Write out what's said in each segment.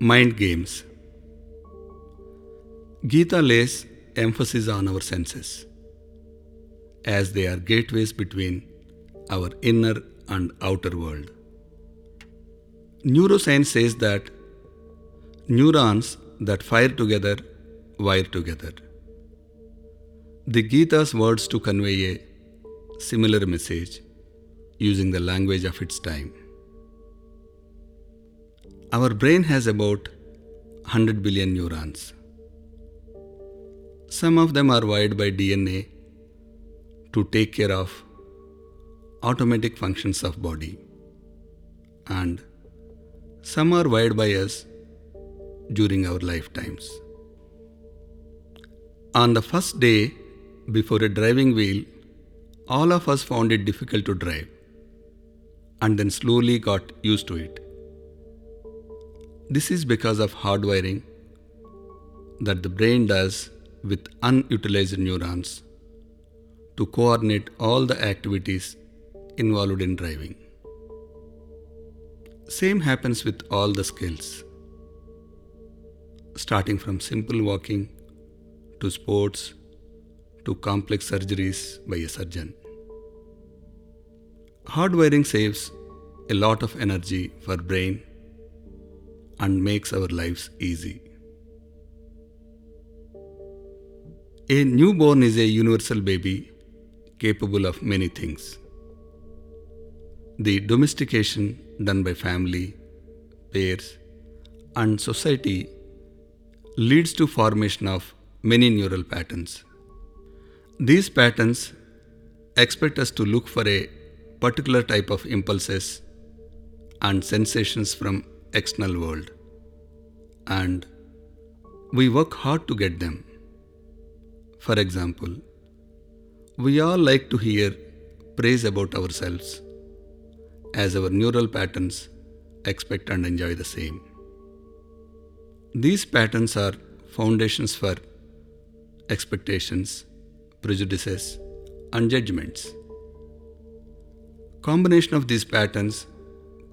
Mind games. Gita lays emphasis on our senses as they are gateways between our inner and outer world. Neuroscience says that neurons that fire together wire together. The Gita's words to convey a similar message using the language of its time. Our brain has about 100 billion neurons. Some of them are wired by DNA to take care of automatic functions of body and some are wired by us during our lifetimes. On the first day before a driving wheel, all of us found it difficult to drive and then slowly got used to it. This is because of hardwiring that the brain does with unutilized neurons to coordinate all the activities involved in driving. Same happens with all the skills, starting from simple walking to sports to complex surgeries by a surgeon. Hardwiring saves a lot of energy for brain and makes our lives easy. A newborn is a universal baby capable of many things. The domestication done by family, peers, and society leads to formation of many neural patterns. These patterns expect us to look for a particular type of impulses and sensations from external world and we work hard to get them. For example, we all like to hear praise about ourselves as our neural patterns expect and enjoy the same. These patterns are foundations for expectations, prejudices, and judgments. Combination of these patterns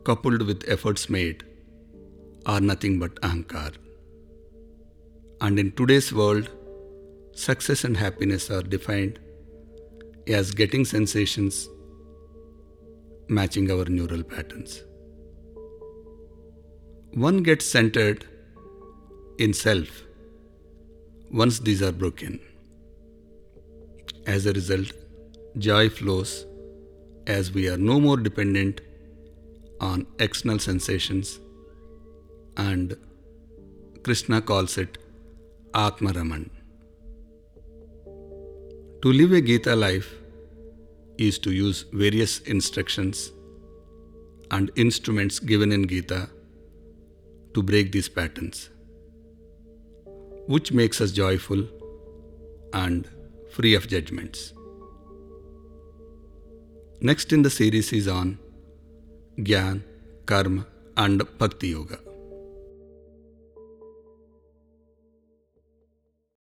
coupled with efforts made are nothing but ahankar. And in today's world, success and happiness are defined as getting sensations matching our neural patterns. One gets centered in self once these are broken. As a result, joy flows as we are no more dependent on external sensations and Krishna calls it Atmaraman. To live a Gita life is to use various instructions and instruments given in Gita to break these patterns, which makes us joyful and free of judgments. Next in the series is on Gyan, Karma, and Bhakti Yoga.